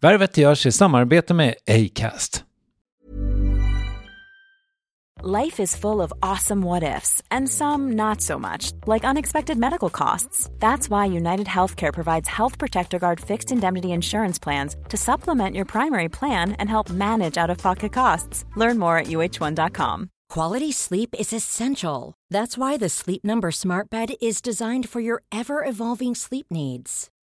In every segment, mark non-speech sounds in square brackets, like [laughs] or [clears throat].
Värvet görs i samarbete med Acast. Life is full of awesome what ifs, and some not so much, like unexpected medical costs. That's why United Healthcare provides Health Protector Guard fixed indemnity insurance plans to supplement your primary plan and help manage out of pocket costs. Learn more at uh1.com. Quality sleep is essential. That's why the Sleep Number Smart Bed is designed for your ever evolving sleep needs.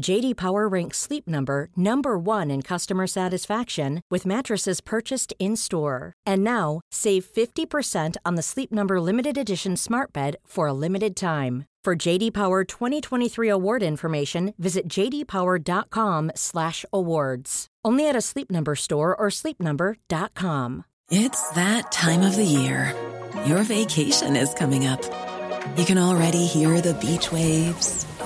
JD Power ranks Sleep Number number 1 in customer satisfaction with mattresses purchased in-store. And now, save 50% on the Sleep Number limited edition Smart Bed for a limited time. For JD Power 2023 award information, visit jdpower.com/awards. Only at a Sleep Number store or sleepnumber.com. It's that time of the year. Your vacation is coming up. You can already hear the beach waves,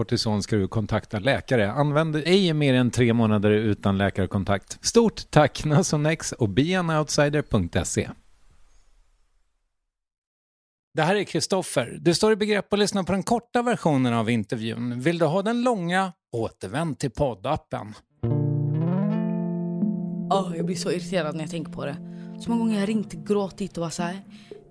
kortison ska du kontakta läkare. Använd ej mer än tre månader utan läkarkontakt. Stort tack Nasonex och beanoutsider.se. Det här är Kristoffer. Du står i begrepp att lyssna på den korta versionen av intervjun. Vill du ha den långa? Återvänd till poddappen. Oh, jag blir så irriterad när jag tänker på det. Så många gånger har jag ringt, gråtit och var så här.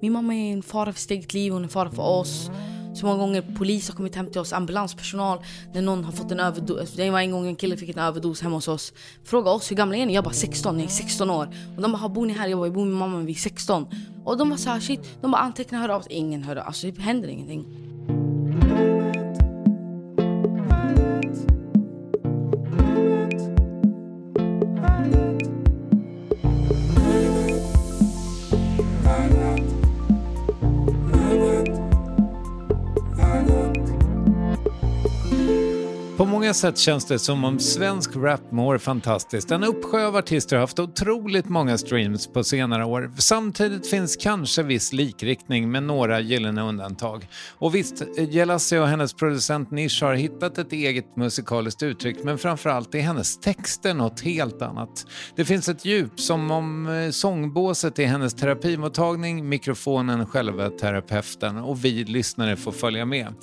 Min mamma är en fara för sitt eget liv, hon är en fara för oss. Så många gånger polis har kommit hem till oss, ambulanspersonal. När någon har fått en överdos. Det var en gång en kille fick en överdos hemma hos oss. Fråga oss hur gamla är ni? Jag bara 16, ni är 16 år. Och de bara, bor ni här? Jag bara, jag bor med mamma vi är 16. Och de bara shit, de bara antecknar, hör av sig. Ingen hör av Alltså det händer ingenting. På många sätt känns det som om svensk rap mår fantastiskt. En uppsjö av artister har haft otroligt många streams på senare år. Samtidigt finns kanske viss likriktning med några gyllene undantag. Och visst, Jelassi och hennes producent Nish har hittat ett eget musikaliskt uttryck men framförallt är hennes texter något helt annat. Det finns ett djup som om eh, sångbåset är hennes terapimottagning, mikrofonen själva terapeuten och vi lyssnare får följa med.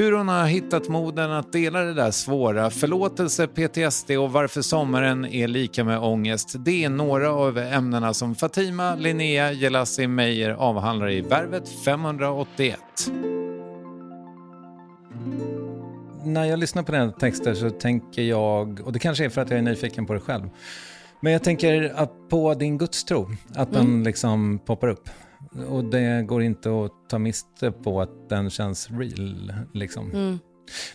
Hur hon har hittat moden att dela det där svåra, förlåtelse, PTSD och varför sommaren är lika med ångest. Det är några av ämnena som Fatima, Linnea, Jelassi Meyer avhandlar i Värvet 581. När jag lyssnar på dina texter så tänker jag, och det kanske är för att jag är nyfiken på det själv, men jag tänker att på din gudstro, att den liksom poppar upp. Och det går inte att ta miste på att den känns real. Liksom.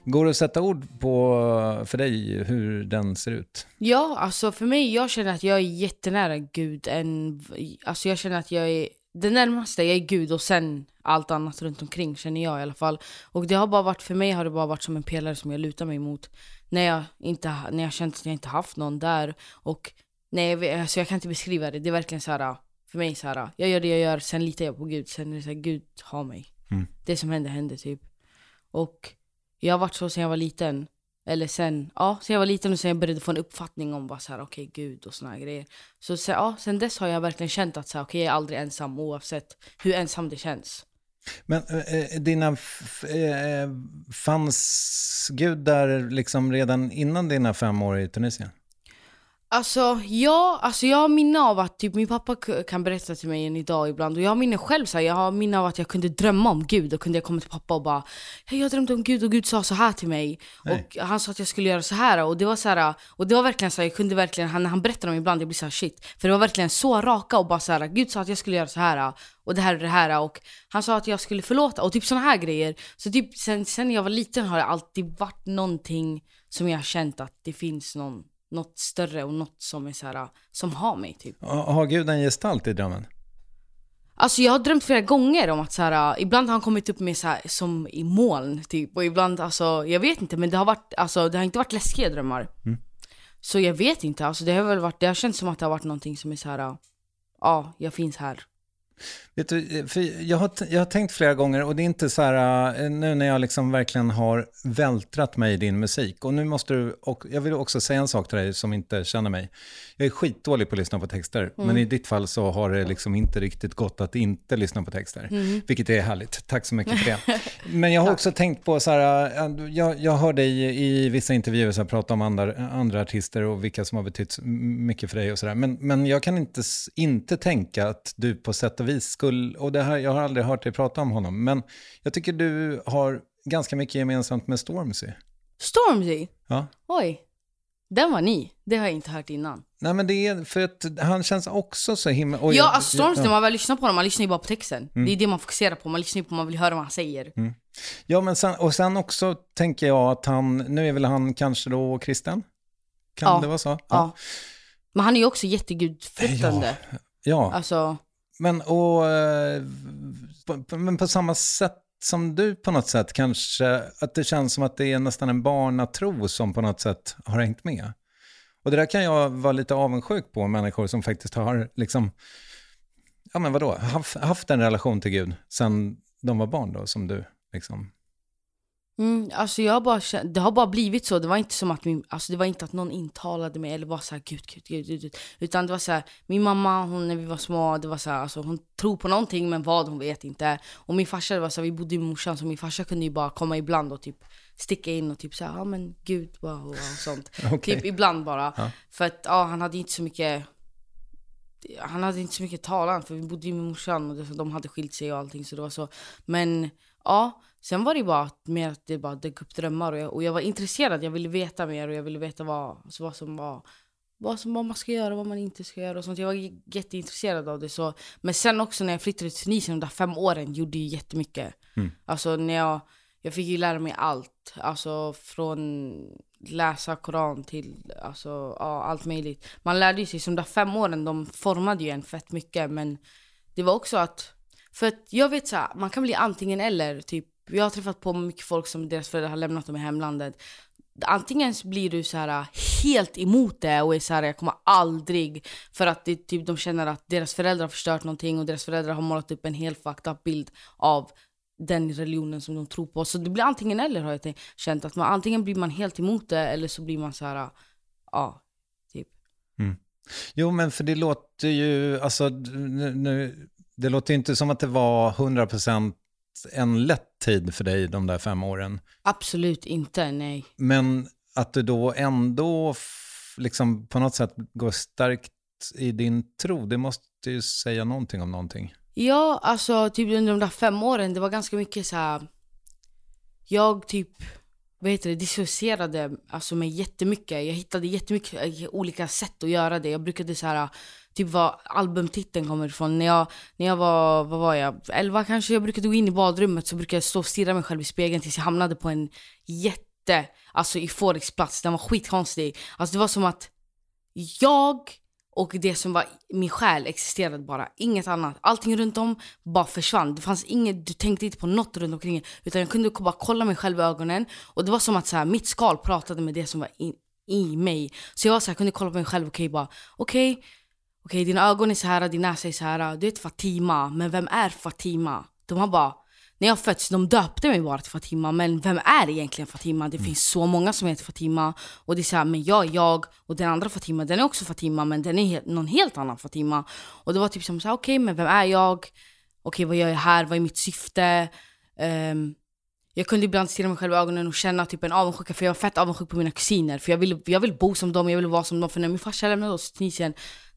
Går det att sätta ord på för dig hur den ser ut? Ja, alltså för mig, jag känner att jag är jättenära Gud. Än, alltså jag känner att jag är det närmaste, jag är Gud och sen allt annat runt omkring känner jag i alla fall. Och det har bara varit, för mig har det bara varit som en pelare som jag lutar mig mot. När jag, inte, när jag känt att jag inte haft någon där. Och nej, alltså jag kan inte beskriva det. Det är verkligen så här för mig så här. jag gör det jag gör, sen litar jag på Gud. Sen är det så här, Gud har mig. Mm. Det som händer, händer typ. Och jag har varit så sen jag var liten. Eller sen, ja, sen jag var liten och sen jag började få en uppfattning om vad så här, okej, gud och såna grejer. Så sen, ja, sen dess har jag verkligen känt att så här, okej, jag är aldrig ensam oavsett hur ensam det känns. Men eh, dina, f- eh, fanns Gud där liksom redan innan dina fem år i Tunisien? Alltså, ja, alltså jag har minne av att typ, min pappa kan berätta till mig än idag ibland. Och jag har minne själv så här, jag har minne av att jag kunde drömma om Gud. Och kunde jag komma till pappa och bara Hej jag drömde om Gud och Gud sa så här till mig. Och han sa att jag skulle göra så här. Och det var så här och det var verkligen så här, jag kunde verkligen, han, när han berättade om ibland jag blir så här shit. För det var verkligen så raka och bara så här, Gud sa att jag skulle göra så här och det här och det här. Och han sa att jag skulle förlåta och typ såna här grejer. Så typ sen, sen jag var liten har det alltid varit någonting som jag har känt att det finns någon något större och något som är så här, som har mig typ. Ha- Har Gud en gestalt i drömmen? Alltså jag har drömt flera gånger om att så här, ibland har han kommit upp med så här, som i moln typ och ibland alltså, jag vet inte men det har varit, alltså det har inte varit läskiga drömmar. Så jag vet inte, alltså det har väl varit, det har känts som att det har varit någonting som är så här, ja, jag finns här. Vet du, jag, har, jag har tänkt flera gånger och det är inte så här, eh, nu när jag liksom verkligen har vältrat mig i din musik. Och nu måste du, och jag vill också säga en sak till dig som inte känner mig. Jag är skitdålig på att lyssna på texter, men i ditt fall så har det liksom inte riktigt gått att inte lyssna på texter. Vilket är härligt, tack så mycket för det. [laughs] Men jag har också tänkt på så här, eh, jag, jag hör dig i vissa intervjuer så här, prata om andra, andra artister och vilka som har betytt mycket för dig och sådär. Men, men jag kan inte, inte tänka att du på sätt och vis skulle, och det här, jag har aldrig hört dig prata om honom, men jag tycker du har ganska mycket gemensamt med Stormzy. Stormzy? Ja. Oj. Den var ny, det har jag inte hört innan. Nej men det är för att han känns också så himla... och ja, alltså Stormzy, ja. man väl lyssnar på honom, man lyssnar ju bara på texten. Det är det man fokuserar på, man lyssnar ju på, man vill höra vad han säger. Ja, men sen, och sen också tänker jag att han, nu är väl han kanske då kristen? Kan Ja. det vara så? Ja. Men han är ju också jättegudfruktande. Ja, Alltså, men, och, eh, på- men på samma sätt som du på något sätt kanske, att det känns som att det är nästan en barnatro som på något sätt har hängt med. Och det där kan jag vara lite avundsjuk på, människor som faktiskt har liksom, ja men vadå, haft, haft en relation till Gud sen de var barn då, som du liksom. Mm, alltså jag bara känt, det har bara blivit så. Det var inte som att min, alltså det var inte att någon intalade mig eller var så här gud, gud, gud, gud. Utan det var så här, min mamma, hon, när vi var små, det var så här, alltså, hon tror på någonting men vad hon vet inte. Och min farsa, det var så här, vi bodde med morsan så min farsa kunde ju bara komma ibland och typ sticka in och typ säga ja men gud wow, och sånt. [laughs] Okej. Typ ibland bara. Ja. För att ja, han hade inte så mycket han hade inte så mycket talan för vi bodde ju med morsan och de hade skilt sig och allting så det var så. Men ja, sen var det bara mer att det bara dök upp drömmar och jag, och jag var intresserad. Jag ville veta mer och jag ville veta vad, alltså vad som var vad, som, vad man ska göra och vad man inte ska göra och sånt. Jag var jätteintresserad av det. Så. Men sen också när jag flyttade till Tunisien, de där fem åren, gjorde ju jättemycket. Alltså när jag, jag fick ju lära mig allt. Alltså från läsa Koran till alltså, ja, allt möjligt. Man lärde ju sig, som de där fem åren, de formade ju en fett mycket. Men det var också att, för att jag vet så här, man kan bli antingen eller. Typ, jag har träffat på mycket folk som deras föräldrar har lämnat dem i hemlandet. Antingen så blir du så här äh, helt emot det och är så här, jag kommer aldrig för att det, typ, de känner att deras föräldrar har förstört någonting och deras föräldrar har målat upp en helt fucked up bild av den religionen som de tror på. Så det blir antingen eller har jag tänkt- känt att man antingen blir man helt emot det eller så blir man så här, äh, ja, typ. Mm. Jo, men för det låter ju, alltså, nu, nu, det låter inte som att det var 100% en lätt tid för dig de där fem åren. Absolut inte, nej. Men att du då ändå liksom på något sätt går starkt i din tro, det måste ju säga någonting om någonting. Ja, alltså typ under de där fem åren, det var ganska mycket så här. Jag typ, vad heter det, dissocierade alltså mig jättemycket. Jag hittade jättemycket eh, olika sätt att göra det. Jag brukade så här, typ var albumtiteln kommer ifrån. När jag, när jag var, vad var jag, 11 kanske, jag brukade gå in i badrummet så brukade jag stå och stirra mig själv i spegeln tills jag hamnade på en jätte, alltså euforisk plats. Den var skitkonstig. Alltså det var som att jag och det som var min själ existerade bara, inget annat. Allting runt om bara försvann. Det fanns inget, du tänkte inte på något runt omkring utan jag kunde bara kolla mig själv i ögonen och det var som att så här, mitt skal pratade med det som var in, i mig. Så jag var så här, kunde kolla på mig själv och okay, bara, okej, okej dina ögon är så här, din näsa är så här. Du heter Fatima, men vem är Fatima? De har bara, när jag föddes, de döpte mig bara till Fatima, men vem är egentligen Fatima? Det Mm. finns så många som heter Fatima, och det är så här, men jag är jag, och den andra Fatima, den är också Fatima, men den är he- någon helt annan Fatima. Och det var typ som så här, okej, men vem är jag? Okej, vad gör jag här? Vad är mitt syfte? Ehm, jag kunde ibland stirra mig själv i ögonen och känna typ en avundsjuka, för jag var fett avundsjuk på mina kusiner. För jag ville, jag ville bo som dem, jag ville vara som dem. För när min farsa lämnade oss i Tunisien,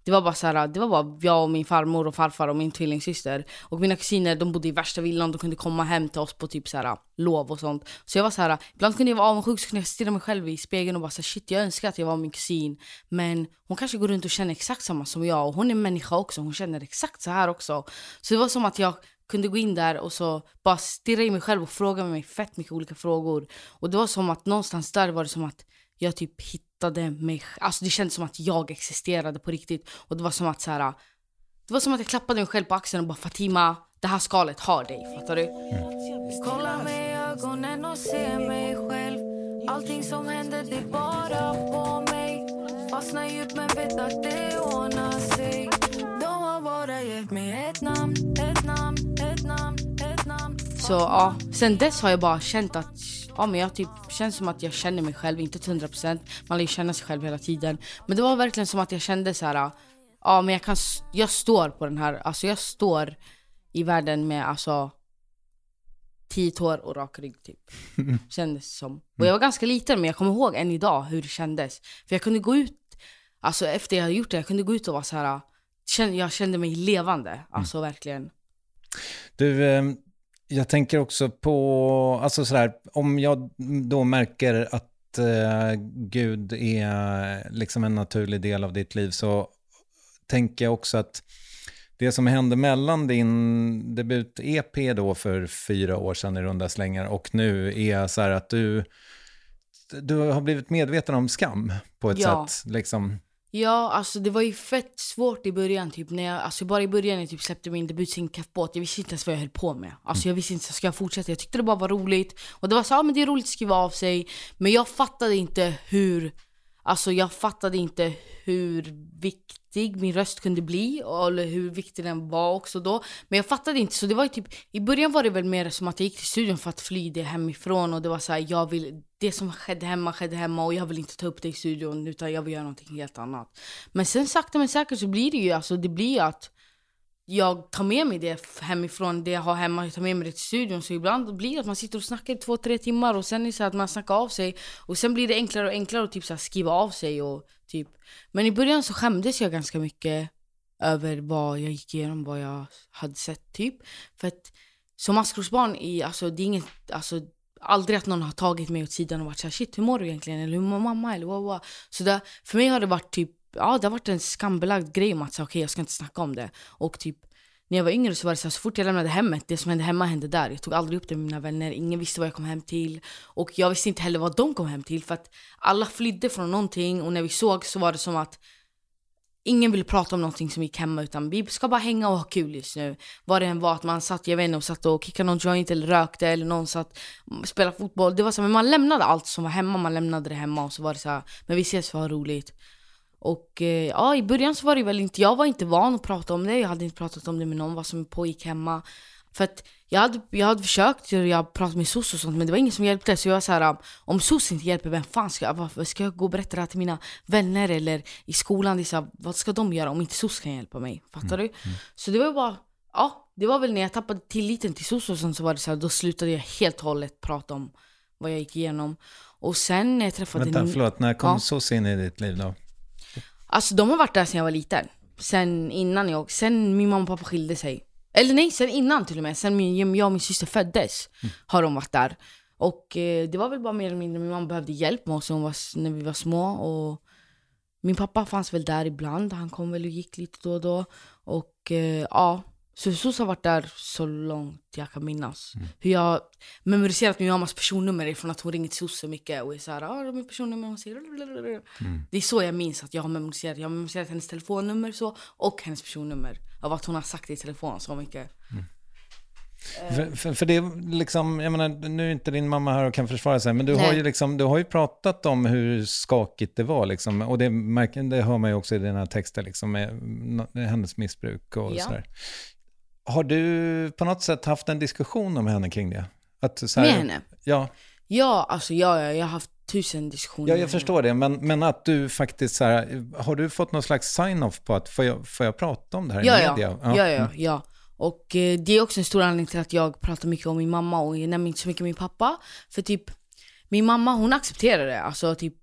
det var bara så här, det var bara jag och min farmor och farfar och min tvillingsyster. Och mina kusiner, de bodde i värsta villan, de kunde komma hem till oss på typ så här, lov och sånt. Så jag var så här, ibland kunde jag vara avundsjuk, så kunde jag stirra mig själv i spegeln och bara så här, shit jag önskar att jag var min kusin. Men hon kanske går runt och känner exakt samma som jag, och hon är människa också, hon känner exakt så här också. Så det var som att jag kunde gå in där och så bara stirra i mig själv och fråga mig fett mycket olika frågor. Och det var som att någonstans där var det som att jag typ hittade mig Alltså det kändes som att jag existerade på riktigt. Och det var som att så här, Det var som att jag klappade mig själv på axeln och bara Fatima, det här skalet har dig. Fattar du? Kolla mig i ögonen och se mig själv Allting som händer det är bara på mig Fastnar djupt men vet att det ordnar sig De har bara gett mig ett namn, ett namn, ett namn, ett namn Så ja, sen dess har jag bara känt att Ja men jag typ känns som att jag känner mig själv, inte till 100% Man lär ju känna sig själv hela tiden. Men det var verkligen som att jag kände så här. Ja men jag kan, jag står på den här, alltså jag står i världen med alltså 10 tår och rak rygg typ. [laughs] Kändes som. Och jag var ganska liten men jag kommer ihåg än idag hur det kändes. För jag kunde gå ut, alltså efter jag hade gjort det, jag kunde gå ut och vara så här. Jag kände mig levande, alltså verkligen. Du, eh, jag tänker också på, alltså sådär, om jag då märker att eh, Gud är liksom en naturlig del av ditt liv så tänker jag också att det som hände mellan din debut-EP då för fyra år sedan i runda slängar och nu är så här att du, du har blivit medveten om skam på ett Ja. sätt. Liksom. Ja, alltså det var ju fett svårt i början typ när jag, alltså bara i början när jag typ släppte min debutsingel jag visste inte ens vad jag höll på med. Alltså jag visste inte, ska jag fortsätta? Jag tyckte det bara var roligt. Och det var så, ja men det är roligt att skriva av sig. Men jag fattade inte hur, alltså jag fattade inte hur viktig min röst kunde bli, eller hur viktig den var också då. Men jag fattade inte, så det var ju typ, i början var det väl mer som att jag gick till studion för att fly det hemifrån och det var så här, jag vill, det som skedde hemma skedde hemma och jag vill inte ta upp det i studion utan jag vill göra någonting helt annat. Men sen sakta men säkert så blir det ju, alltså det blir att jag tar med mig det hemifrån, det jag har hemma, jag tar med mig det till studion. Så ibland blir det att man sitter och snackar i två, tre timmar och sen är det så att man snackar av sig. Och sen blir det enklare och enklare att typ så här skriva av sig och typ. Men i början så skämdes jag ganska mycket över vad jag gick igenom, vad jag hade sett typ. För att som maskrosbarn, i, alltså det är inget, alltså aldrig att någon har tagit mig åt sidan och varit såhär shit hur mår du egentligen? Eller hur mår mamma? Eller vad, vad? Så där, för mig har det varit typ, ja det har varit en skambelagd grej om att säga okej jag ska inte snacka om det. Och typ när jag var yngre så var det så, här, så fort jag lämnade hemmet, det som hände hemma hände där. Jag tog aldrig upp det med mina vänner, ingen visste vad jag kom hem till. Och jag visste inte heller vad de kom hem till för att alla flydde från någonting och när vi såg så var det som att Ingen ville prata om någonting som gick hemma utan vi ska bara hänga och ha kul just nu. Vad det än var att man satt, jag vet inte, och satt och kickade någon joint eller rökte eller någon satt och spelade fotboll. Det var så, men man lämnade allt som var hemma, man lämnade det hemma och så var det så här, men vi ses för att ha roligt. Och eh, ja, i början så var det väl inte, jag var inte van att prata om det, jag hade inte pratat om det med någon, vad som pågick hemma. För att jag hade, jag hade försökt, jag pratade med SOS och sånt men det var ingen som hjälpte. Så jag var så här, om SOS inte hjälper, vem fan ska jag, varför ska jag gå och berätta det här till mina vänner eller i skolan? Det här, vad ska de göra om inte SOS kan hjälpa mig? Fattar du? Så det var bara, ja, det var väl när jag tappade tilliten till SOS och sånt så var det så här, då slutade jag helt och hållet prata om vad jag gick igenom. Och sen när jag träffade... Vänta, en- förlåt, när kom Ja. SOS in i ditt liv då? Alltså de har varit där sedan jag var liten. Sen innan jag, sen min mamma och pappa skilde sig. Eller nej, sen innan till och med. Sen min, jag och min syster föddes har de varit där. Och eh, det var väl bara mer eller mindre, min mamma behövde hjälp med oss när, var, när vi var små. Och min pappa fanns väl där ibland, han kom väl och gick lite då och då. Och eh, ja, så SOS har varit där så långt jag kan minnas. Hur jag memoriserat min mammas personnummer ifrån att hon ringer till så mycket och är såhär, ja ah, min personnummer, och hon säger blablabla." Det är så jag minns att jag har memoriserat. Jag har memoriserat hennes telefonnummer så, och hennes personnummer. Av att hon har sagt det i telefon så mycket. För, för, för det är liksom, jag menar, nu är inte din mamma här och kan försvara sig, men du har, ju liksom, du har ju pratat om hur skakigt det var, liksom, och det, märker, det hör man ju också i dina texter, liksom, med, med hennes missbruk och Ja. sådär. Har du på något sätt haft en diskussion om henne kring det? Att, så Med henne? Ja, Ja, alltså ja, ja, jag har haft tusen diskussioner ja jag förstår det. Men, men att du faktiskt så här, har du fått någon slags sign-off på att får jag, får jag prata om det här Ja, i ja. media? ja, ja, Mm. ja. Och eh, det är också en stor anledning till att jag pratar mycket om min mamma och jag nämner inte så mycket min pappa. För typ, min mamma hon accepterar det. Alltså typ,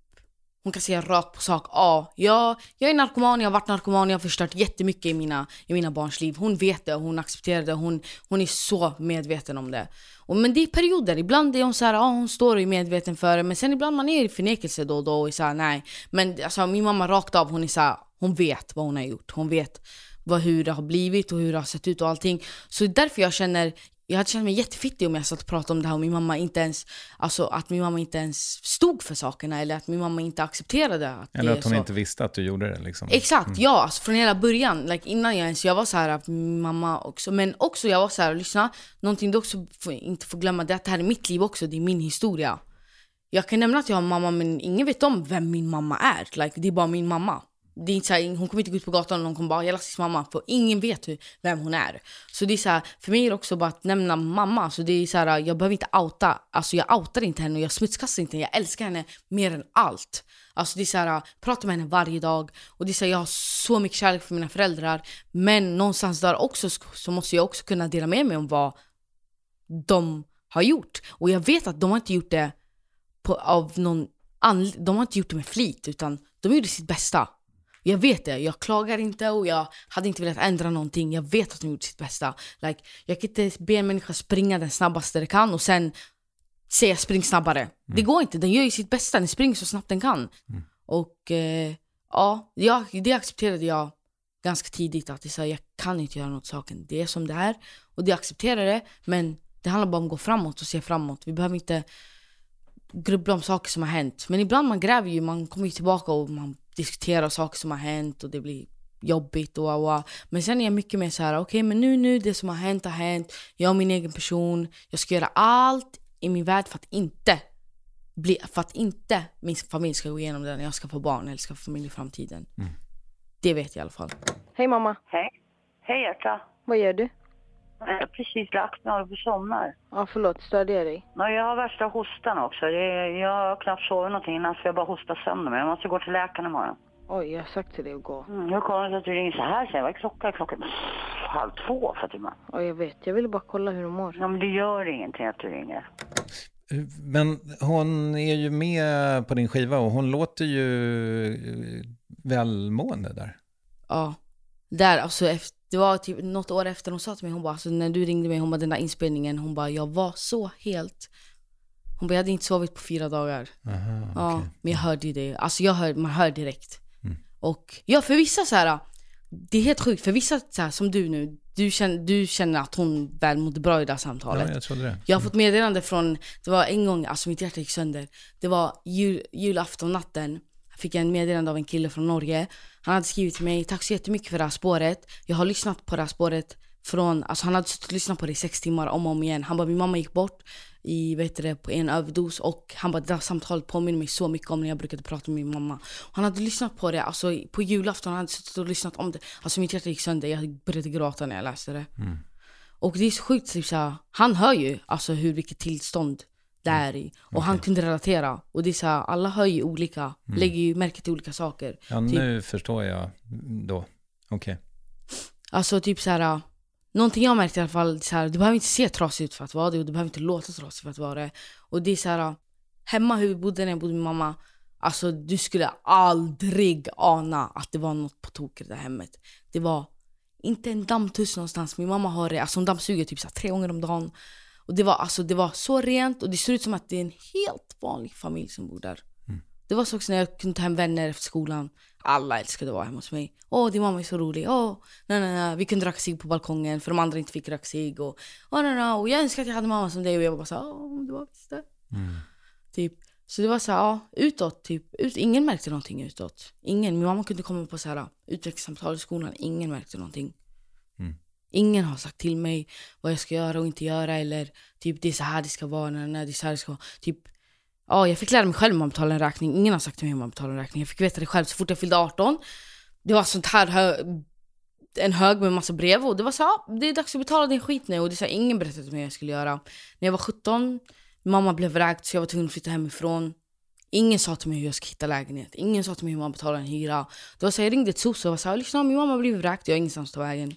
hon kan säga rakt på sak. Ja, jag, jag är narkoman, jag har varit narkoman, jag har förstört jättemycket i mina, i mina barns liv. Hon vet det, hon accepterar det, hon, hon är så medveten om det. Och, men det är perioder, ibland är hon så här, ja hon står och är medveten för det, men sen ibland man är i förnekelse då och då och är så här, nej. Men alltså, min mamma rakt av, hon är så här, hon vet vad hon har gjort. Hon vet vad, hur det har blivit och hur det har sett ut och allting. Så därför jag känner, jag hade känt mig jättefittig om jag satt och pratade om det här och min mamma inte ens, alltså att min mamma inte ens stod för sakerna eller att min mamma inte accepterade att Eller att hon så. inte visste att du gjorde det liksom. Exakt, ja. Alltså från hela början. Like, innan jag ens, jag var så här att min mamma också. Men också jag var så här, lyssna. Någonting du också får, inte får glömma det är att det här är mitt liv också. Det är min historia. Jag kan nämna att jag har mamma men ingen vet om vem min mamma är. Like, det är bara min mamma. Det är inte så här, hon kommer inte gå ut på gatan och någon kommer bara “jag Lassis mamma” för ingen vet hur, vem hon är. Så det är så här, för mig är det också bara att nämna mamma. Så det är så här, jag behöver inte outa, alltså jag outar inte henne och jag smutskastar inte henne. Jag älskar henne mer än allt. Alltså det är så här, jag pratar med henne varje dag. Och det är så här, jag har så mycket kärlek för mina föräldrar. Men någonstans där också så måste jag också kunna dela med mig om vad de har gjort. Och jag vet att de har inte gjort det på, av någon anledning, De har inte gjort det med flit utan de gjorde sitt bästa. Jag vet det, jag klagar inte och jag hade inte velat ändra någonting. Jag vet att de gjorde sitt bästa. Like, jag kan inte be en människa springa den snabbaste den kan och sen säga spring snabbare. Det går inte, den gör ju sitt bästa, den springer så snabbt den kan. Och eh, ja, jag, det accepterade jag ganska tidigt att det så här, jag kan inte göra något åt saken. Det är som det är och det accepterar det. Men det handlar bara om att gå framåt och se framåt. Vi behöver inte grubbla om saker som har hänt. Men ibland man gräver ju, man kommer ju tillbaka och man diskuterar saker som har hänt och det blir jobbigt och, och, och. Men sen är jag mycket mer så här: okej men nu, nu, det som har hänt har hänt. Jag är min egen person. Jag ska göra allt i min värld för att inte bli, för att inte min familj ska gå igenom det när jag ska få barn eller ska få familj i framtiden. Det vet jag i alla fall. Hej mamma, Hej. Hej hjärta. vad gör du? Jag har precis lagt mig och håller på att somna. Ja förlåt, störde jag dig? Nej, jag har värsta hostan också. Det är, jag har knappt sovit någonting innan så jag bara hostar sönder mig. Jag måste gå till läkaren imorgon. Oj, jag har sagt till dig att gå. Mm, hur kommer att du ringer så här? jag. Vad är klockan? Klockan är halv två Fatima. Ja, jag vet. Jag ville bara kolla hur du mår. Ja, men det gör ingenting att du ringer. Men hon är ju med på din skiva och hon låter ju välmående där. Ja. Där, alltså, efter, det var typ något år efter hon sa till mig, hon bara, alltså, när du ringde mig, hon bara den där inspelningen, hon bara jag var så helt Hon bara jag hade inte sovit på fyra dagar. Aha, Ja, okej. men jag hörde ju det. Alltså jag hör, man hör direkt. Och ja, för vissa så här, det är helt sjukt, för vissa så här, som du nu, du känner, du känner att hon väl mådde bra i det här samtalet. Ja, jag trodde det. Jag har fått meddelande från, det var en gång, alltså mitt hjärta gick sönder. Det var jul, julaftonnatten. Jag fick en meddelande av en kille från Norge. Han hade skrivit till mig, tack så jättemycket för det här spåret. Jag har lyssnat på det här spåret från, alltså han hade suttit och lyssnat på det i sex timmar om och om igen. Han bara, min mamma gick bort i, vet det, på en överdos och han bara, det där samtalet påminner mig så mycket om när jag brukade prata med min mamma. Han hade lyssnat på det, alltså på julafton, han hade suttit och lyssnat om det. Alltså mitt hjärta gick sönder, jag började gråta när jag läste det. Och det är så sjukt, typ såhär, han hör ju alltså hur, vilket tillstånd det är i. Och han kunde relatera. Och det är såhär, alla hör ju olika, lägger ju märke till olika saker. Ja, Typ- nu förstår jag då. Okej. Alltså typ såhär, någonting jag har märkt i alla fall, så här, du behöver inte se trasig ut för att vara det och du behöver inte låta trasig för att vara det. Och det är såhär, hemma hur vi bodde när jag bodde med mamma, alltså du skulle aldrig ana att det var något på tok i det där hemmet. Det var inte en dammtuss någonstans. Min mamma har det, alltså hon dammsuger typ så här, tre gånger om dagen. Och det var, alltså, det var så rent och det ser ut som att det är en helt vanlig familj som bor där. Det var så också när jag kunde ta hem vänner efter skolan. Alla älskade att vara hemma hos mig. Åh, din mamma är så rolig. Åh, nej, nej, nej. Vi kunde röka cigg på balkongen för de andra inte fick röka cigg. Och, åh, nej, nej. och jag önskar att jag hade mamma som dig. Och jag bara så åh, det var visst det. Typ. Så det var så här, ja, utåt typ. Ut, ingen märkte någonting utåt. Ingen. Min mamma kunde komma på så här utvecklingssamtal i skolan. Ingen märkte någonting. Ingen har sagt till mig vad jag ska göra och inte göra eller typ det är så här det ska vara, nej, nej, det är så här det ska vara. Typ, ja, jag fick lära mig själv hur man betalar en räkning. Ingen har sagt till mig hur man betalar en räkning. Jag fick veta det själv så fort jag fyllde 18. Det var sånt här hö- en hög med massa brev och det var så ja, det är dags att betala din skit nu och det är så här, ingen berättade för mig vad jag skulle göra. När jag var 17, mamma blev vräkt så jag var tvungen att flytta hemifrån. Ingen sa till mig hur jag ska hitta lägenhet. Ingen sa till mig hur man betalar en hyra. Det var så här, jag ringde till soc och var så här, lyssna min mamma har blivit vräkt, jag har ingenstans att ta vägen.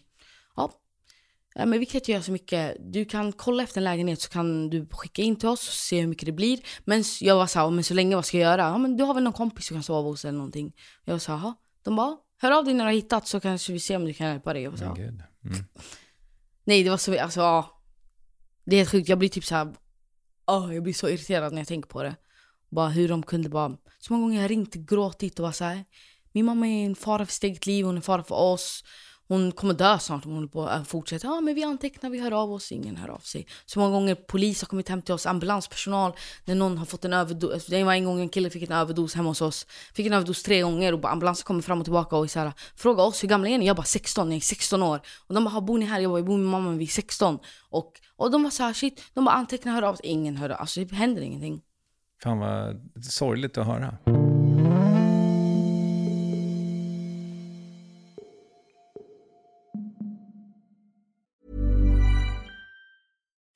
Men vi kan inte göra så mycket. Du kan kolla efter en lägenhet så kan du skicka in till oss och se hur mycket det blir. Men jag var såhär, men så länge vad ska jag göra? Ja men du har väl någon kompis du kan sova hos eller någonting. Jag var såhär, de bara, hör av dig när du har hittat så kanske vi ser om du kan hjälpa dig. Jag var så, gud. Mm. Nej det var så, alltså ja. Det är helt sjukt, jag blir typ såhär, oh, jag blir så irriterad när jag tänker på det. Bara hur de kunde bara, så många gånger jag har ringt, gråtit och var såhär, min mamma är en fara för sitt eget liv, hon är en fara för oss. Hon kommer dö snart om hon på fortsätter. Ja men vi antecknar, vi hör av oss, ingen hör av sig. Så många gånger polis har kommit hem till oss, ambulanspersonal, när någon har fått en överdos. Alltså, det var en gång en kille fick en överdos hemma hos oss. Fick en överdos tre gånger och ambulansen kommer fram och tillbaka och så här, frågar oss hur gamla är ni? Jag bara 16, jag är 16 år. Och de bara, bor ni här? Jag bara, jag bor med mamma vi är 16. Och, och de var så här, shit, de bara antecknar, hör av sig. Ingen hör av sig. Alltså det händer ingenting. Fan vad sorgligt att höra.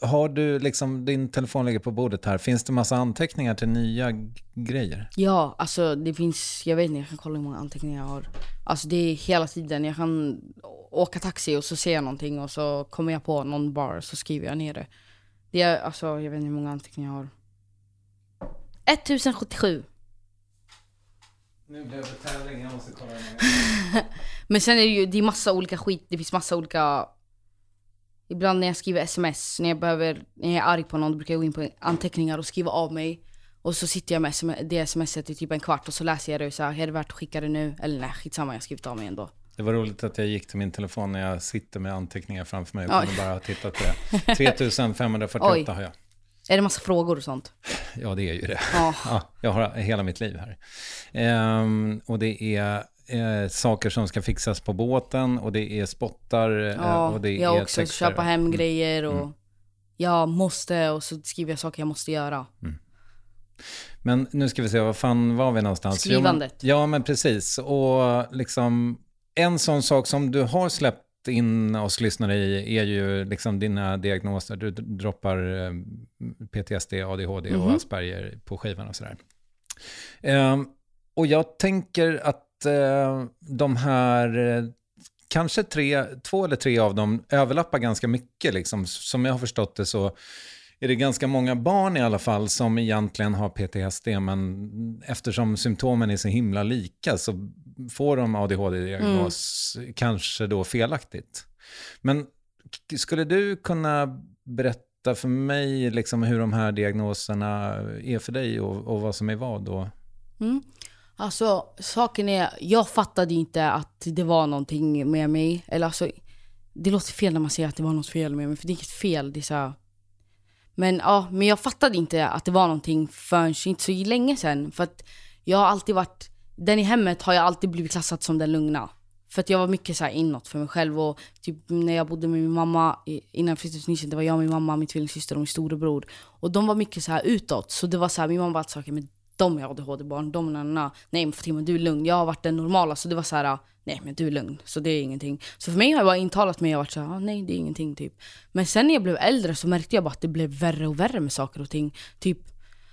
Har du liksom, din telefon ligger på bordet här, finns det massa anteckningar till nya grejer? Ja, alltså det finns, jag vet inte, jag kan kolla hur många anteckningar jag har. Alltså det är hela tiden, jag kan åka taxi och så ser jag någonting och så kommer jag på någon bar så skriver jag ner det. Det är, alltså jag vet inte hur många anteckningar jag har. 1077. Nu blev det tävling, jag måste kolla [laughs] Men sen är det ju, det är massa olika skit, det finns massa olika Ibland när jag skriver sms, när jag behöver, när jag är arg på någon, då brukar jag gå in på anteckningar och skriva av mig Och så sitter jag med sms, det smset i typ en kvart och så läser jag det och här, är det värt att skicka det nu? Eller nej, skitsamma, jag har skrivit av mig ändå Det var roligt att jag gick till min telefon när jag sitter med anteckningar framför mig och Oj. kunde bara ha tittat på det. [laughs] 3548 Oj. har jag. Är det massa frågor och sånt? Ja, det är ju det. Ja. Ja, jag har hela mitt liv här. Ehm, och det är eh, saker som ska fixas på båten och det är spottar eh, Ja, och det jag är också texter. köpa hem grejer och Mm. jag måste och så skriver jag saker jag måste göra. Men nu ska vi se, vad fan var vi någonstans? Skrivandet. Jo, Ja, men precis. Och liksom en sån sak som du har släppt in oss lyssnare i är ju liksom dina diagnoser. Du droppar eh, PTSD, ADHD och Mhm. Asperger på skivan och sådär. Ehm, och jag tänker att eh, de här, eh, kanske tre, två eller tre av dem överlappar ganska mycket. Liksom. Som jag har förstått det så är det ganska många barn i alla fall som egentligen har PTSD, men eftersom symptomen är så himla lika så får de ADHD-diagnos kanske då felaktigt. Men skulle du kunna berätta för mig liksom hur de här diagnoserna är för dig och, och vad som är vad då? Mm. Alltså saken är, jag fattade inte att det var någonting med mig. Eller alltså, det låter fel när man säger att det var något fel med mig, för det är inget fel. Det är så här, men ja, men jag fattade inte att det var någonting förrän inte så länge sedan. För att jag har alltid varit, den i hemmet har jag alltid blivit klassad som den lugna. För att jag var mycket så här inåt för mig själv och typ när jag bodde med min mamma innan jag flyttade till det var jag, min mamma, min tvillingsyster och min storebror. Och de var mycket så här utåt. Så det var så här, min mamma var alltid så här, men de är ADHD-barn, de na, na, na. Nej men Fatima du är lugn, jag har varit den normala. Så det var så här, nej men du är lugn, så det är ingenting. Så för mig har jag bara intalat mig och varit så här, "Ah, nej det är ingenting typ. Men sen när jag blev äldre så märkte jag bara att det blev värre och värre med saker och ting. Typ,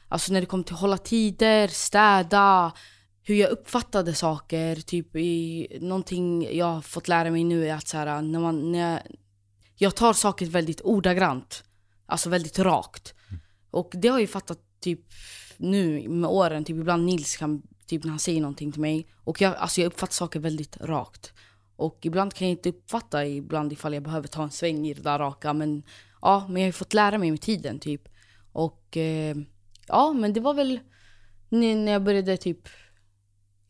alltså när det kom till hålla tider, städa, hur jag uppfattade saker. Typ i någonting jag har fått lära mig nu är att så här, när man, när jag, jag tar saker väldigt ordagrant. Alltså väldigt rakt. Och det har jag ju fattat typ nu med åren. Typ ibland Nils kan, typ när han säger någonting till mig. Och jag, alltså jag uppfattar saker väldigt rakt. Och ibland kan jag inte uppfatta ibland ifall jag behöver ta en sväng i det där raka. Men ja, men jag har fått lära mig med tiden typ. Och eh, ja, men det var väl när jag började typ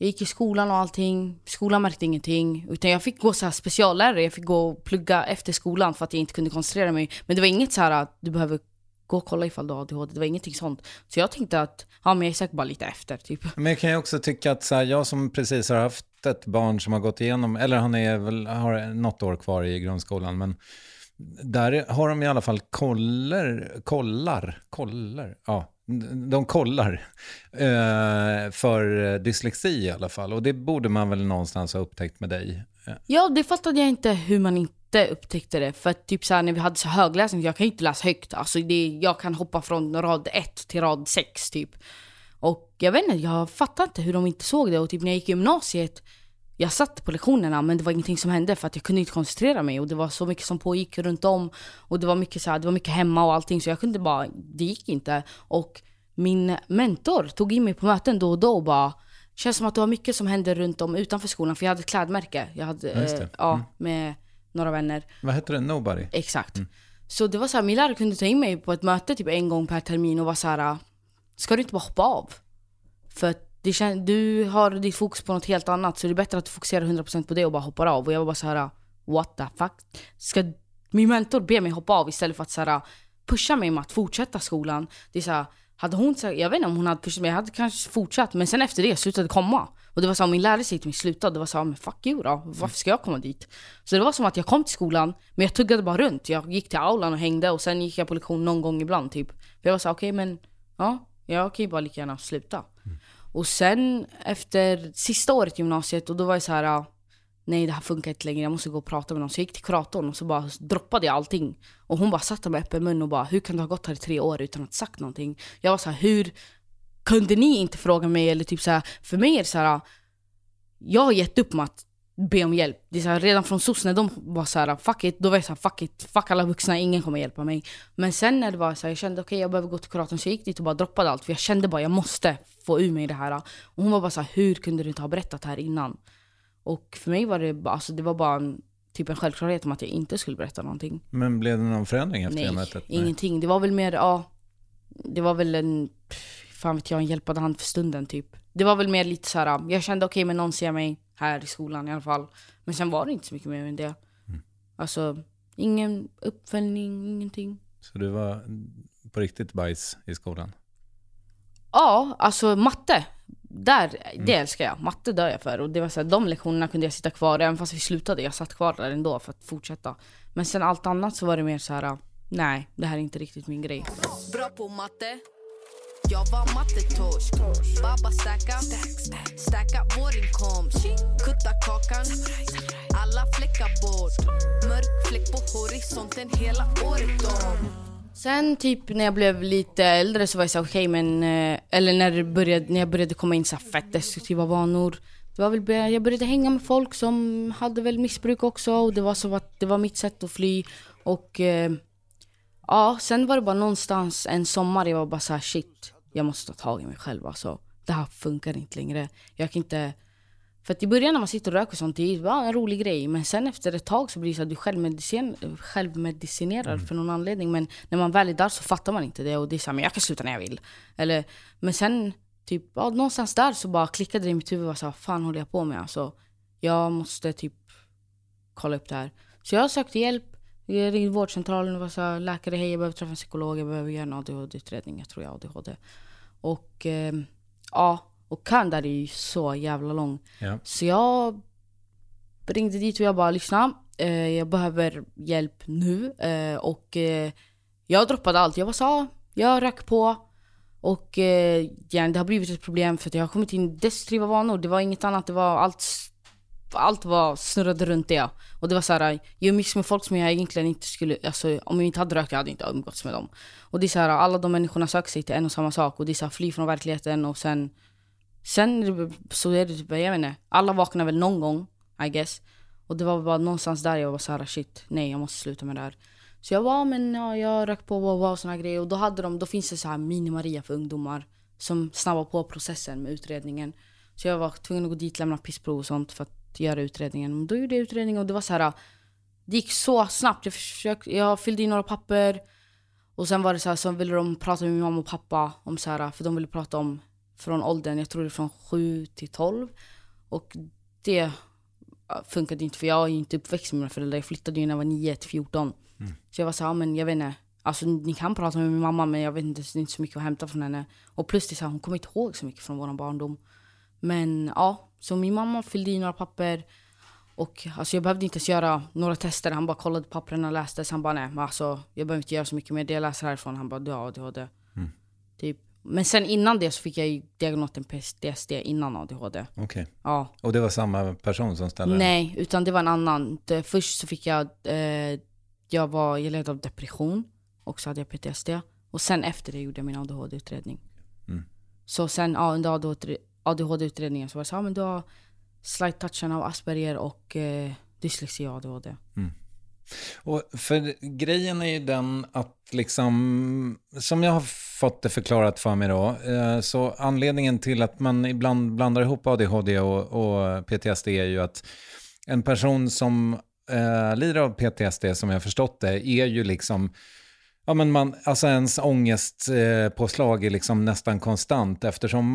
jag gick i skolan och allting. Skolan märkte ingenting. Utan jag fick gå så här speciallärare. Jag fick gå och plugga efter skolan för att jag inte kunde koncentrera mig. Men det var inget så här att du behöver gå och kolla ifall du har ADHD. Det var ingenting sånt. Så jag tänkte att ja, men jag är säkert bara lite efter typ. Men jag kan ju också tycka att så här, jag som precis har haft ett barn som har gått igenom, eller han är väl, har något år kvar i grundskolan, men där har de i alla fall koller, kollar, kollar, ja, de kollar eh, för dyslexi i alla fall. Och det borde man väl någonstans ha upptäckt med dig. Ja, det fattade jag inte hur man inte upptäckte det. För att typ så här, när vi hade så högläsning, jag kan ju inte läsa högt. Alltså det, jag kan hoppa från rad 1 till rad 6 typ. Och jag vet inte, jag fattar inte hur de inte såg det. Och typ när jag gick i gymnasiet, jag satt på lektionerna men det var ingenting som hände för att jag kunde inte koncentrera mig. Och det var så mycket som pågick runt om. Och det var mycket, så här, det var mycket hemma och allting så jag kunde bara, det gick inte. Och min mentor tog in mig på möten då och då och bara Känns som att det var mycket som hände runt om utanför skolan för jag hade ett klädmärke. Jag hade, Ja, eh, ja, Mm. med några vänner. Vad heter det? Nobody? Exakt. Så det var så här, min lärare kunde ta in mig på ett möte typ en gång per termin och vara så här. Ska du inte bara hoppa av? För att det kän- du har ditt fokus på något helt annat så det är bättre att du fokuserar 100% på det och bara hoppar av. Och jag var bara så här, what the fuck? Ska min mentor be mig hoppa av istället för att så här, pusha mig med att fortsätta skolan? Det är så här, hade hon, jag vet inte om hon hade pushat mig, jag hade kanske fortsatt. Men sen efter det slutade det komma. Och det var så här, om min lärare säger till mig sluta, det var så här, men fuck you då. Varför ska jag komma dit? Så det var som att jag kom till skolan, men jag tuggade bara runt. Jag gick till aulan och hängde och sen gick jag på lektion någon gång ibland typ. För jag var så här, okej men, ja, jag kan ju bara lika gärna sluta. Mm. Och sen efter sista året i gymnasiet, och då var jag så här. Nej det här funkar inte längre, jag måste gå och prata med någon. Så jag gick till kuratorn och så bara droppade jag allting. Och hon bara satt där med öppen mun och bara Hur kan du ha gått här i tre år utan att sagt någonting? Jag var så här, hur kunde ni inte fråga mig? Eller typ så här, för mig är det så här. Jag har gett upp med att be om hjälp. Det är här, redan från SOS när de var så här, fuck it, då var jag så här, fuck it, fuck alla vuxna, ingen kommer hjälpa mig. Men sen när det var så här, jag kände okej jag behöver gå till kuratorn, så jag gick dit och bara droppade allt. För jag kände bara, jag måste få ur mig det här. Och hon var bara så här, hur kunde du inte ha berättat det här innan? Och för mig var det alltså det var bara en, typ en självklarhet om att jag inte skulle berätta någonting. Men blev det någon förändring efter det Nej, mötet? ingenting. Det var väl mer, ja, det var väl en, fan vet jag, en hjälpande hand för stunden typ. Det var väl mer lite så här. jag kände okej men någon ser mig här i skolan i alla fall. Men sen var det inte så mycket mer än det. Alltså, ingen uppföljning, ingenting. Så du var på riktigt bajs i skolan? Ja, alltså matte. Där, det älskar jag. Matte dör jag för. Och det var så här, de lektionerna kunde jag sitta kvar, även fast vi slutade. Jag satt kvar där ändå för att fortsätta. Men sen allt annat så var det mer så här. nej, det här är inte riktigt min grej. Bra på matte. Jag var mattetorsk. Baba stacka. Stacka vår inkomst. Kutta kakan. Alla fläckar bort. Mörk fläck på horisonten hela året om. Sen typ när jag blev lite äldre så var jag så okej okay, men, eh, eller när, det började, när jag började komma in så fett destruktiva vanor. Det var väl, jag började hänga med folk som hade väl missbruk också och det var så att det var mitt sätt att fly. Och eh, ja, sen var det bara någonstans en sommar jag var bara så här shit, jag måste ta tag i mig själv alltså. Det här funkar inte längre. Jag kan inte... För att i början när man sitter och röker och sånt, det är bara en rolig grej. Men sen efter ett tag så blir det så att du självmedicin, självmedicinerar för någon anledning. Men när man väl är där så fattar man inte det. Och det är så här, men jag kan sluta när jag vill. Eller, men sen, typ, ja, någonstans där så bara klickade det i mitt huvud. Vad så fan håller jag på med? Alltså, jag måste typ kolla upp det här. Så jag sökte hjälp. Jag ringde vårdcentralen och var så här, läkare, hej jag behöver träffa en psykolog, jag behöver göra en ADHD-utredning. Jag tror jag har ADHD. Och eh, ja, och kön där är ju så jävla lång. Ja. Så jag ringde dit och jag bara lyssna. Eh, jag behöver hjälp nu. Eh, och eh, jag droppade allt. Jag så "Ja, jag rök på. Och eh, ja, det har blivit ett problem för att jag har kommit in i destruktiva vanor. Det var inget annat. Det var allt, allt var snurrade runt det. Och det var så här, jag umgicks med folk som jag egentligen inte skulle, alltså om jag inte hade rökt jag hade inte umgåtts med dem. Och det är så här, alla de människorna söker sig till en och samma sak. Och det är så här, fly från verkligheten och sen Sen är det- så är det typ, jag vet inte, alla vaknar väl någon gång, I guess. Och det var bara någonstans där jag var så här, shit, nej jag måste sluta med det här. Så jag var ah, men ja, jag rök på och wow, såna grejer. Och då hade de, då finns det så här mini-Maria för ungdomar. Som snabbar på processen med utredningen. Så jag var tvungen att gå dit, lämna pissprov och sånt för att göra utredningen. Då gjorde jag utredningen och det var så här. Det gick så snabbt. Jag, försökte, jag fyllde i några papper. Och sen var det så här, så ville de prata med min mamma och pappa om så här, för de ville prata om från åldern, jag tror det är från 7 till 12. Och det funkade inte för jag är inte uppväxt med mina föräldrar. Jag flyttade ju när jag var 9 till 14. Så jag var så här, men jag vet inte. Alltså ni kan prata med min mamma men jag vet inte, det är inte så mycket att hämta från henne. Och plus det är så här, hon kommer inte ihåg så mycket från vår barndom. Men ja, så min mamma fyllde i några papper. Och alltså jag behövde inte ens göra några tester. Han bara kollade pappren läste. Så han bara nej, men alltså jag behöver inte göra så mycket mer. Det jag läser härifrån. Han bara du har ADHD. Typ. Men sen innan det så fick jag ju diagnosen PTSD innan ADHD. Okej. Ja. Och det var samma person som ställde? Nej, utan det var en annan. Det, först så fick jag, eh, jag var, jag led av depression. Och så hade jag PTSD. Och sen efter det gjorde jag min ADHD-utredning. Mm. Så sen ja, under ADHD-utredningen så var det så, ja men du har slight touchen av Asperger och eh, dyslexi och ADHD. Mm. Och för grejen är ju den att liksom, som jag har fått det förklarat för mig då, eh, så anledningen till att man ibland blandar ihop ADHD och, och PTSD är ju att en person som eh, lider av PTSD, som jag har förstått det, är ju liksom Ja, men man, alltså ens ångestpåslag eh, är liksom nästan konstant eftersom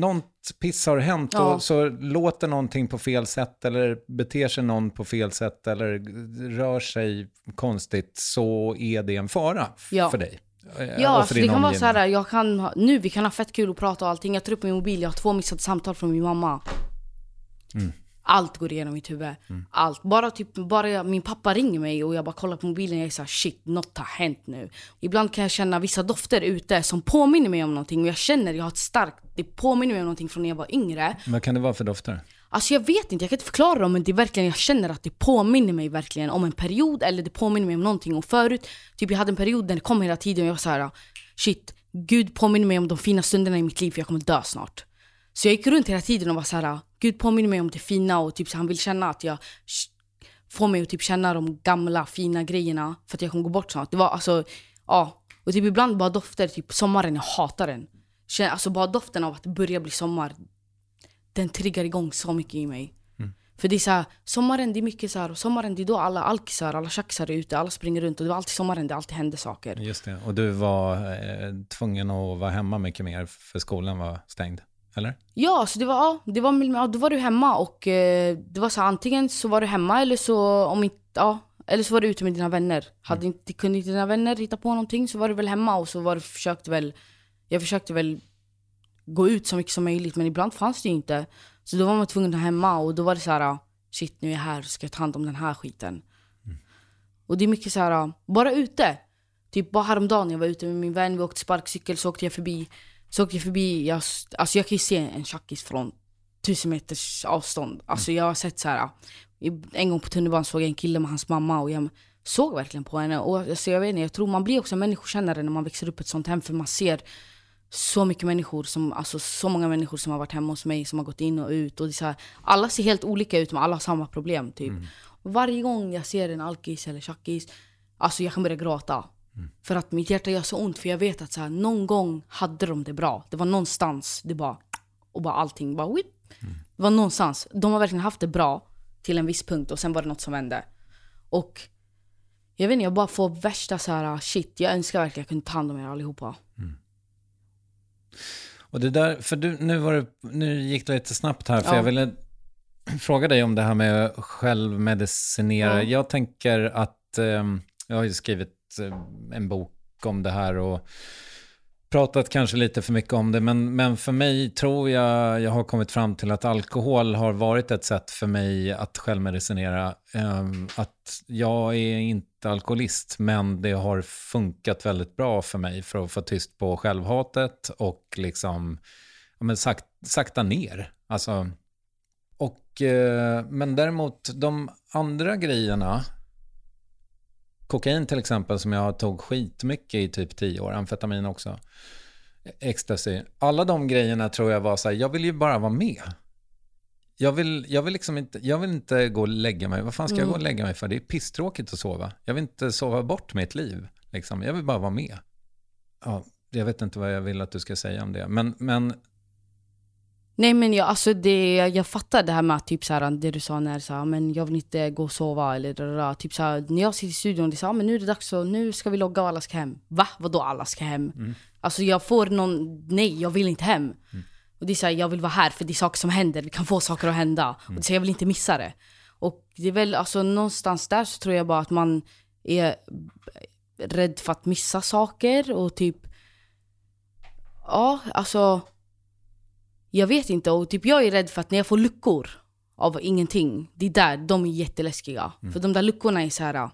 något piss har hänt Ja. och så låter någonting på fel sätt eller beter sig någon på fel sätt eller rör sig konstigt så är det en fara Ja. för dig. eh, Ja, alltså det kan vara omgivning. så här, jag kan ha, nu vi kan ha fett kul och prata och allting. Jag tar upp min mobil, jag har två missade samtal från min mamma. Mm. Allt går igenom mitt huvud. Allt. Bara typ, bara min pappa ringer mig och jag bara kollar på mobilen och jag är såhär shit, något har hänt nu. Ibland kan jag känna vissa dofter ute som påminner mig om någonting och jag känner, jag har ett starkt, det påminner mig om någonting från när jag var yngre. Vad kan det vara för dofter? Alltså jag vet inte, jag kan inte förklara dem men det är verkligen, jag känner att det påminner mig verkligen om en period eller det påminner mig om någonting. Och förut, typ jag hade en period där det kom hela tiden och jag var så här: shit, Gud påminner mig om de fina stunderna i mitt liv för jag kommer dö snart. Så jag gick runt hela tiden och var så här: Gud påminner mig om det fina och typ så han vill känna att jag får mig att typ känna de gamla fina grejerna för att jag kommer gå bort snart. Det var alltså, ja. Och typ ibland bara dofter, typ sommaren, jag hatar den. Alltså bara doften av att det börjar bli sommar, den triggar igång så mycket i mig. För det är så här, sommaren det är mycket så här, och sommaren det är då alla alkisar, alla tjackisar är ute, alla springer runt och det var alltid sommaren det alltid hände saker. Just det. Och du var eh, tvungen att vara hemma mycket mer för skolan var stängd? Eller? Ja, så det var, ja, det var, ja, då var du hemma och eh, det var så antingen så var du hemma eller så om inte, ja, eller så var du ute med dina vänner. Hade inte, kunde inte dina vänner hitta på någonting så var du väl hemma och så var du, försökte väl, jag försökte väl gå ut så mycket som möjligt men ibland fanns det ju inte. Så då var man tvungen att vara hemma och då var det så här, shit nu är jag här, ska jag ta hand om den här skiten. Och det är mycket så här, bara ute. Typ bara häromdagen jag var ute med min vän, vi åkte sparkcykel så åkte jag förbi så åkte jag förbi, jag, alltså jag kan ju se en tjackis från tusen meters avstånd. Alltså jag har sett så här. En gång på tunnelbanan såg jag en kille med hans mamma och jag såg verkligen på henne. Och alltså jag, vet inte, jag tror man blir också människokännare när man växer upp i ett sånt hem för man ser så mycket människor, som, alltså så många människor som har varit hemma hos mig, som har gått in och ut. Och det är så här, alla ser helt olika ut men alla har samma problem typ. Mm. Och varje gång jag ser en alkis eller tjackis, alltså jag kan börja gråta. För att mitt hjärta gör så ont för jag vet att så här, någon gång hade de det bra. Det var någonstans, det bara, och bara allting bara whip. Det var någonstans. De har verkligen haft det bra till en viss punkt och sen var det något som vände. Och jag vet inte, jag bara får värsta så här shit. Jag önskar verkligen jag kunde ta hand om er allihopa. Och det där, för du, nu, var det, nu gick det lite snabbt här, för Ja. jag ville [clears throat] fråga dig om det här med självmedicinera. Ja. Jag tänker att, ehm, jag har ju skrivit eh, Eh, en bok om det här och pratat kanske lite för mycket om det, men, men för mig tror jag jag har kommit fram till att alkohol har varit ett sätt för mig att självmedicinera. Ehm, att jag är inte alkoholist, men det har funkat väldigt bra för mig för att få tyst på självhatet och liksom ja, men sak, sakta ner. Alltså, och, eh, men däremot de andra grejerna, kokain till exempel som jag tog skitmycket i typ tio år, amfetamin också, ecstasy. Alla de grejerna tror jag var så här, jag vill ju bara vara med. Jag vill, jag vill liksom inte, jag vill inte gå och lägga mig. Vad fan ska jag Mm. gå och lägga mig för? Det är pisstråkigt att sova. Jag vill inte sova bort mitt liv. Liksom. Jag vill bara vara med. Ja, jag vet inte vad jag vill att du ska säga om det. Men, men Nej men jag, alltså det, jag fattar det här med att typ så här, det du sa när så här, men jag vill inte gå och sova eller där, typ så här, när jag sitter i studion det är så här, men nu är det dags så nu ska vi logga och alla ska hem. Va? Vadå alla ska hem? Mm. Alltså jag får någon, nej jag vill inte hem. Och det är så här, jag vill vara här för det är saker som händer, vi kan få saker att hända. Och det är så här, jag vill inte missa det. Och det är väl alltså någonstans där så tror jag bara att man är rädd för att missa saker och typ Ja, alltså jag vet inte och typ jag är rädd för att när jag får luckor av ingenting, det är där de är jätteläskiga. För de där luckorna är så här.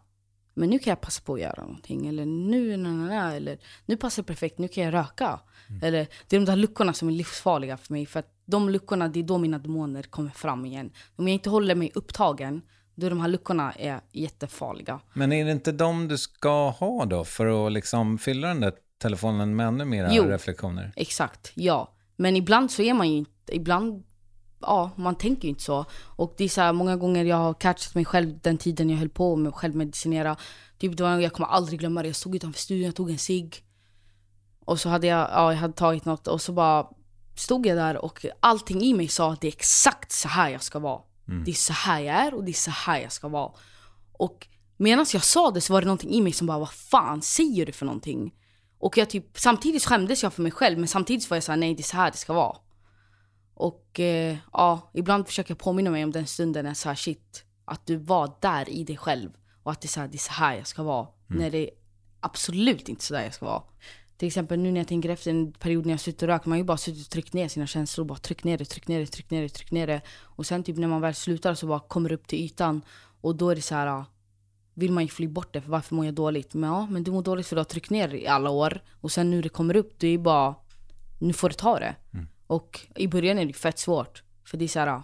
men nu kan jag passa på att göra någonting. Eller nu, na, na, na, eller nu passar det perfekt, nu kan jag röka. Eller det är de där luckorna som är livsfarliga för mig. För att de luckorna, det är då mina demoner kommer fram igen. Om jag inte håller mig upptagen, då är de här luckorna är jättefarliga. Men är det inte de du ska ha då för att liksom fylla den där telefonen med ännu mer Jo. reflektioner? Exakt, ja. Men ibland så är man ju inte, ibland, ja, man tänker ju inte så. Och det är så här, många gånger jag har catchat mig själv den tiden jag höll på med att självmedicinera. Typ det var, jag kommer aldrig glömma det, jag stod utanför studion, jag tog en cigg. Och så hade jag, ja, jag hade tagit något och så bara stod jag där och allting i mig sa att det är exakt så här jag ska vara. Det är så här jag är och det är så här jag ska vara. Och medan jag sa det så var det någonting i mig som bara, vad fan säger du för någonting? Och jag typ, samtidigt skämdes jag för mig själv men samtidigt var jag såhär, nej det är så här det ska vara. Och eh, ja, ibland försöker jag påminna mig om den stunden när så här, shit, att du var där i dig själv. Och att det är så här, det är så här jag ska vara. När det är absolut inte så där jag ska vara. Till exempel nu när jag tänker efter en period när jag suttit och rökt, man har ju bara suttit och tryckt ner sina känslor. Bara tryckt ner det, tryckt ner det, tryckt ner det, tryckt ner det. Och sen typ när man väl slutar så bara kommer det upp till ytan. Och då är det så här, vill man ju fly bort det, för varför mår jag dåligt? Men ja, men du mår dåligt för du har tryckt ner i alla år. Och sen nu det kommer upp, det är bara, nu får du ta det. Och i början är det fett svårt. För det är så här,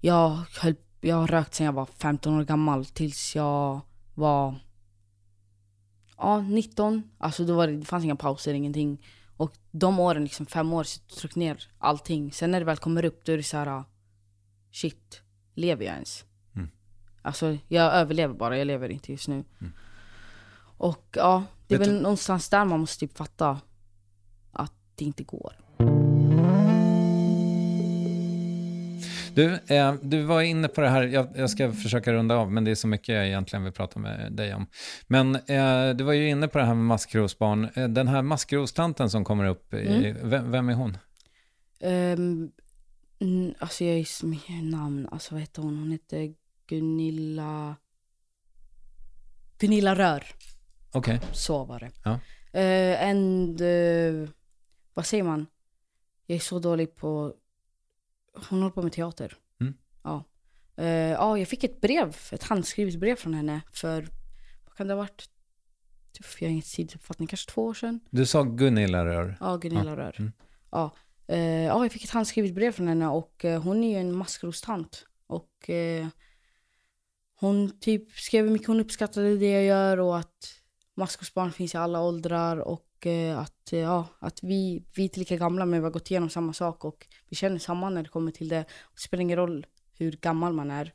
jag, höll, jag har rökt sedan jag var 15 år gammal tills jag var ja, 19. Alltså då var det, det fanns inga pauser, ingenting. Och de åren, liksom fem år, så tryck ner allting. Sen när det väl kommer upp då är det så här, shit, lever jag ens? Alltså jag överlever bara, jag lever inte just nu. Och ja, det är Vet väl du- någonstans där man måste typ fatta att det inte går. Du, eh, du var inne på det här, jag, jag ska försöka runda av, men det är så mycket jag egentligen vill prata med dig om. Men eh, du var ju inne på det här med maskrosbarn. Eh, den här maskrostanten som kommer upp, i, Mm. vem, vem är hon? Um, mm, alltså jag är så mycket namn. Alltså vad heter hon? Hon heter Gunilla... Gunilla Rör. Okej. Så var det. Ja. Uh, and... eh, vad säger man? Jag är så dålig på... Hon håller på med teater. Mm. Ja. Eh, ja, jag fick ett brev, ett handskrivet brev från henne för, vad kan det ha varit? Jag har ingen tidsuppfattning, kanske två år sedan. Du sa Gunilla Rör. Ja, Gunilla Ja. Rör. Mm. Ja. Eh, ja, jag fick ett handskrivet brev från henne och eh, hon är ju en maskrostant. Och hon typ skrev hur mycket hon uppskattade det jag gör och att maskrosbarn finns i alla åldrar och eh, att, eh, ja, att vi, vi är inte lika gamla men vi har gått igenom samma sak och vi känner samma när det kommer till det. Det spelar ingen roll hur gammal man är.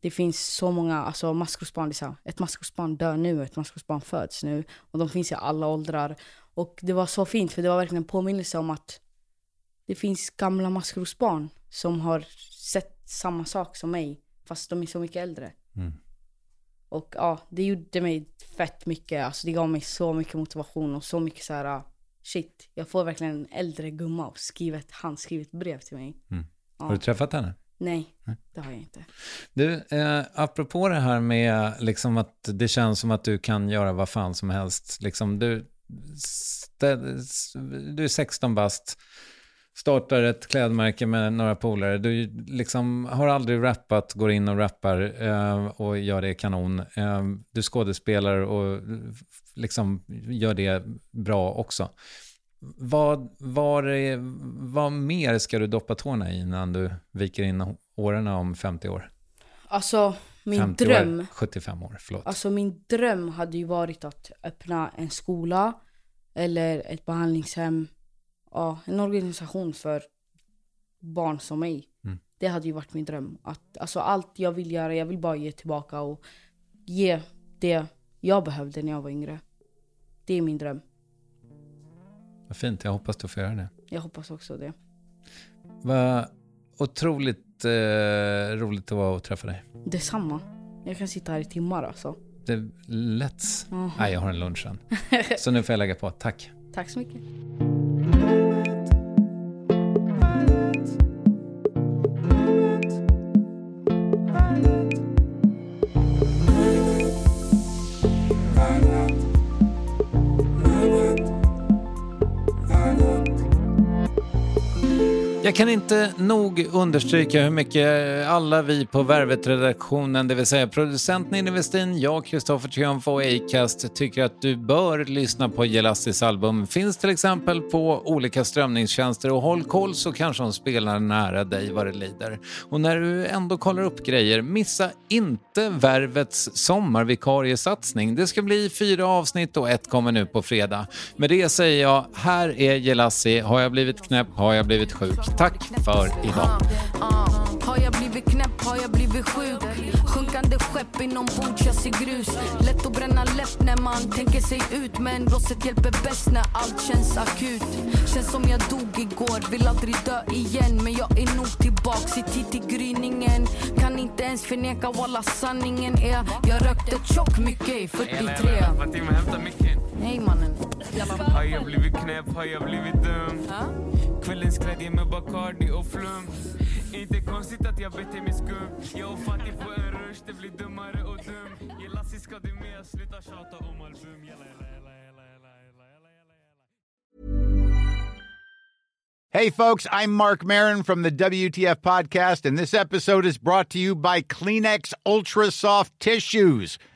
Det finns så många, alltså maskrosbarn, det här, ett maskrosbarn dör nu och ett maskrosbarn föds nu. Och de finns i alla åldrar. Och det var så fint för det var verkligen en påminnelse om att det finns gamla maskrosbarn som har sett samma sak som mig. Fast de är så mycket äldre. Mm. Och ja, det gjorde mig fett mycket. Alltså det gav mig så mycket motivation och så mycket så här shit. Jag får verkligen en äldre gumma och skriva ett handskrivet brev till mig. Mm. Ja. Har du träffat henne? Nej, det har jag inte. Du, eh, apropå det här med liksom att det känns som att du kan göra vad fan som helst. Liksom, du, du är 16 bast, startar ett klädmärke med några polare. Du liksom har aldrig rappat, går in och rappar eh, och gör det kanon. Eh, du skådespelar och liksom gör det bra också. Vad, är, vad mer ska du doppa tårna i innan du viker in åren om 50 år? Alltså min 50 dröm. År, 75 år, förlåt. Alltså min dröm hade ju varit att öppna en skola eller ett behandlingshem. Ja, en organisation för barn som mig. Mm. Det hade ju varit min dröm. Att, alltså allt jag vill göra, jag vill bara ge tillbaka och ge det jag behövde när jag var yngre. Det är min dröm. Vad fint, jag hoppas du får göra det. Jag hoppas också det. Vad otroligt eh, roligt det var att träffa dig. Detsamma. Jag kan sitta här i timmar alltså. Det lätts. Ja. Nej, jag har en lunch sen. Så nu får jag lägga på. Tack. Tack så mycket. Jag kan inte nog understryka hur mycket alla vi på Värvet-redaktionen, det vill säga producenten Ninni Westin, jag, Kristoffer Triumf och Acast tycker att du bör lyssna på Gelastis album. Finns till exempel på olika strömningstjänster och håll koll så kanske de spelar nära dig vad det lider. Och när du ändå kollar upp grejer, missa inte Värvets sommarvikariesatsning. Det ska bli fyra avsnitt och ett kommer nu på fredag. Med det säger jag, här är Gelassi. Har jag blivit knäpp? Har jag blivit sjuk? Tack för idag. Har jag blivit knäpp, har jag blivit sjuk? Sjunkande skepp inombords, jag ser grus. Lätt att bränna läpp när man tänker sig ut Men blåset hjälper bäst när allt känns akut. Känns som jag dog igår, vill aldrig dö igen Men jag är nog tillbaks i tid till gryningen Kan inte ens förneka walla sanningen. Är Jag rökte tjock mycket i 43 Fatima, hämta micken. Nej mannen. Har jag blivit knäpp, har jag blivit dum? Kvällens glädje med Bacardi och flum Skum Jag och på en rush, det blir dummare och dum du sluta tjata om album jalla, jalla, jalla. Hey, folks, I'm Mark Marin from the WTF Podcast, and this episode is brought to you by Kleenex Ultra Soft Tissues,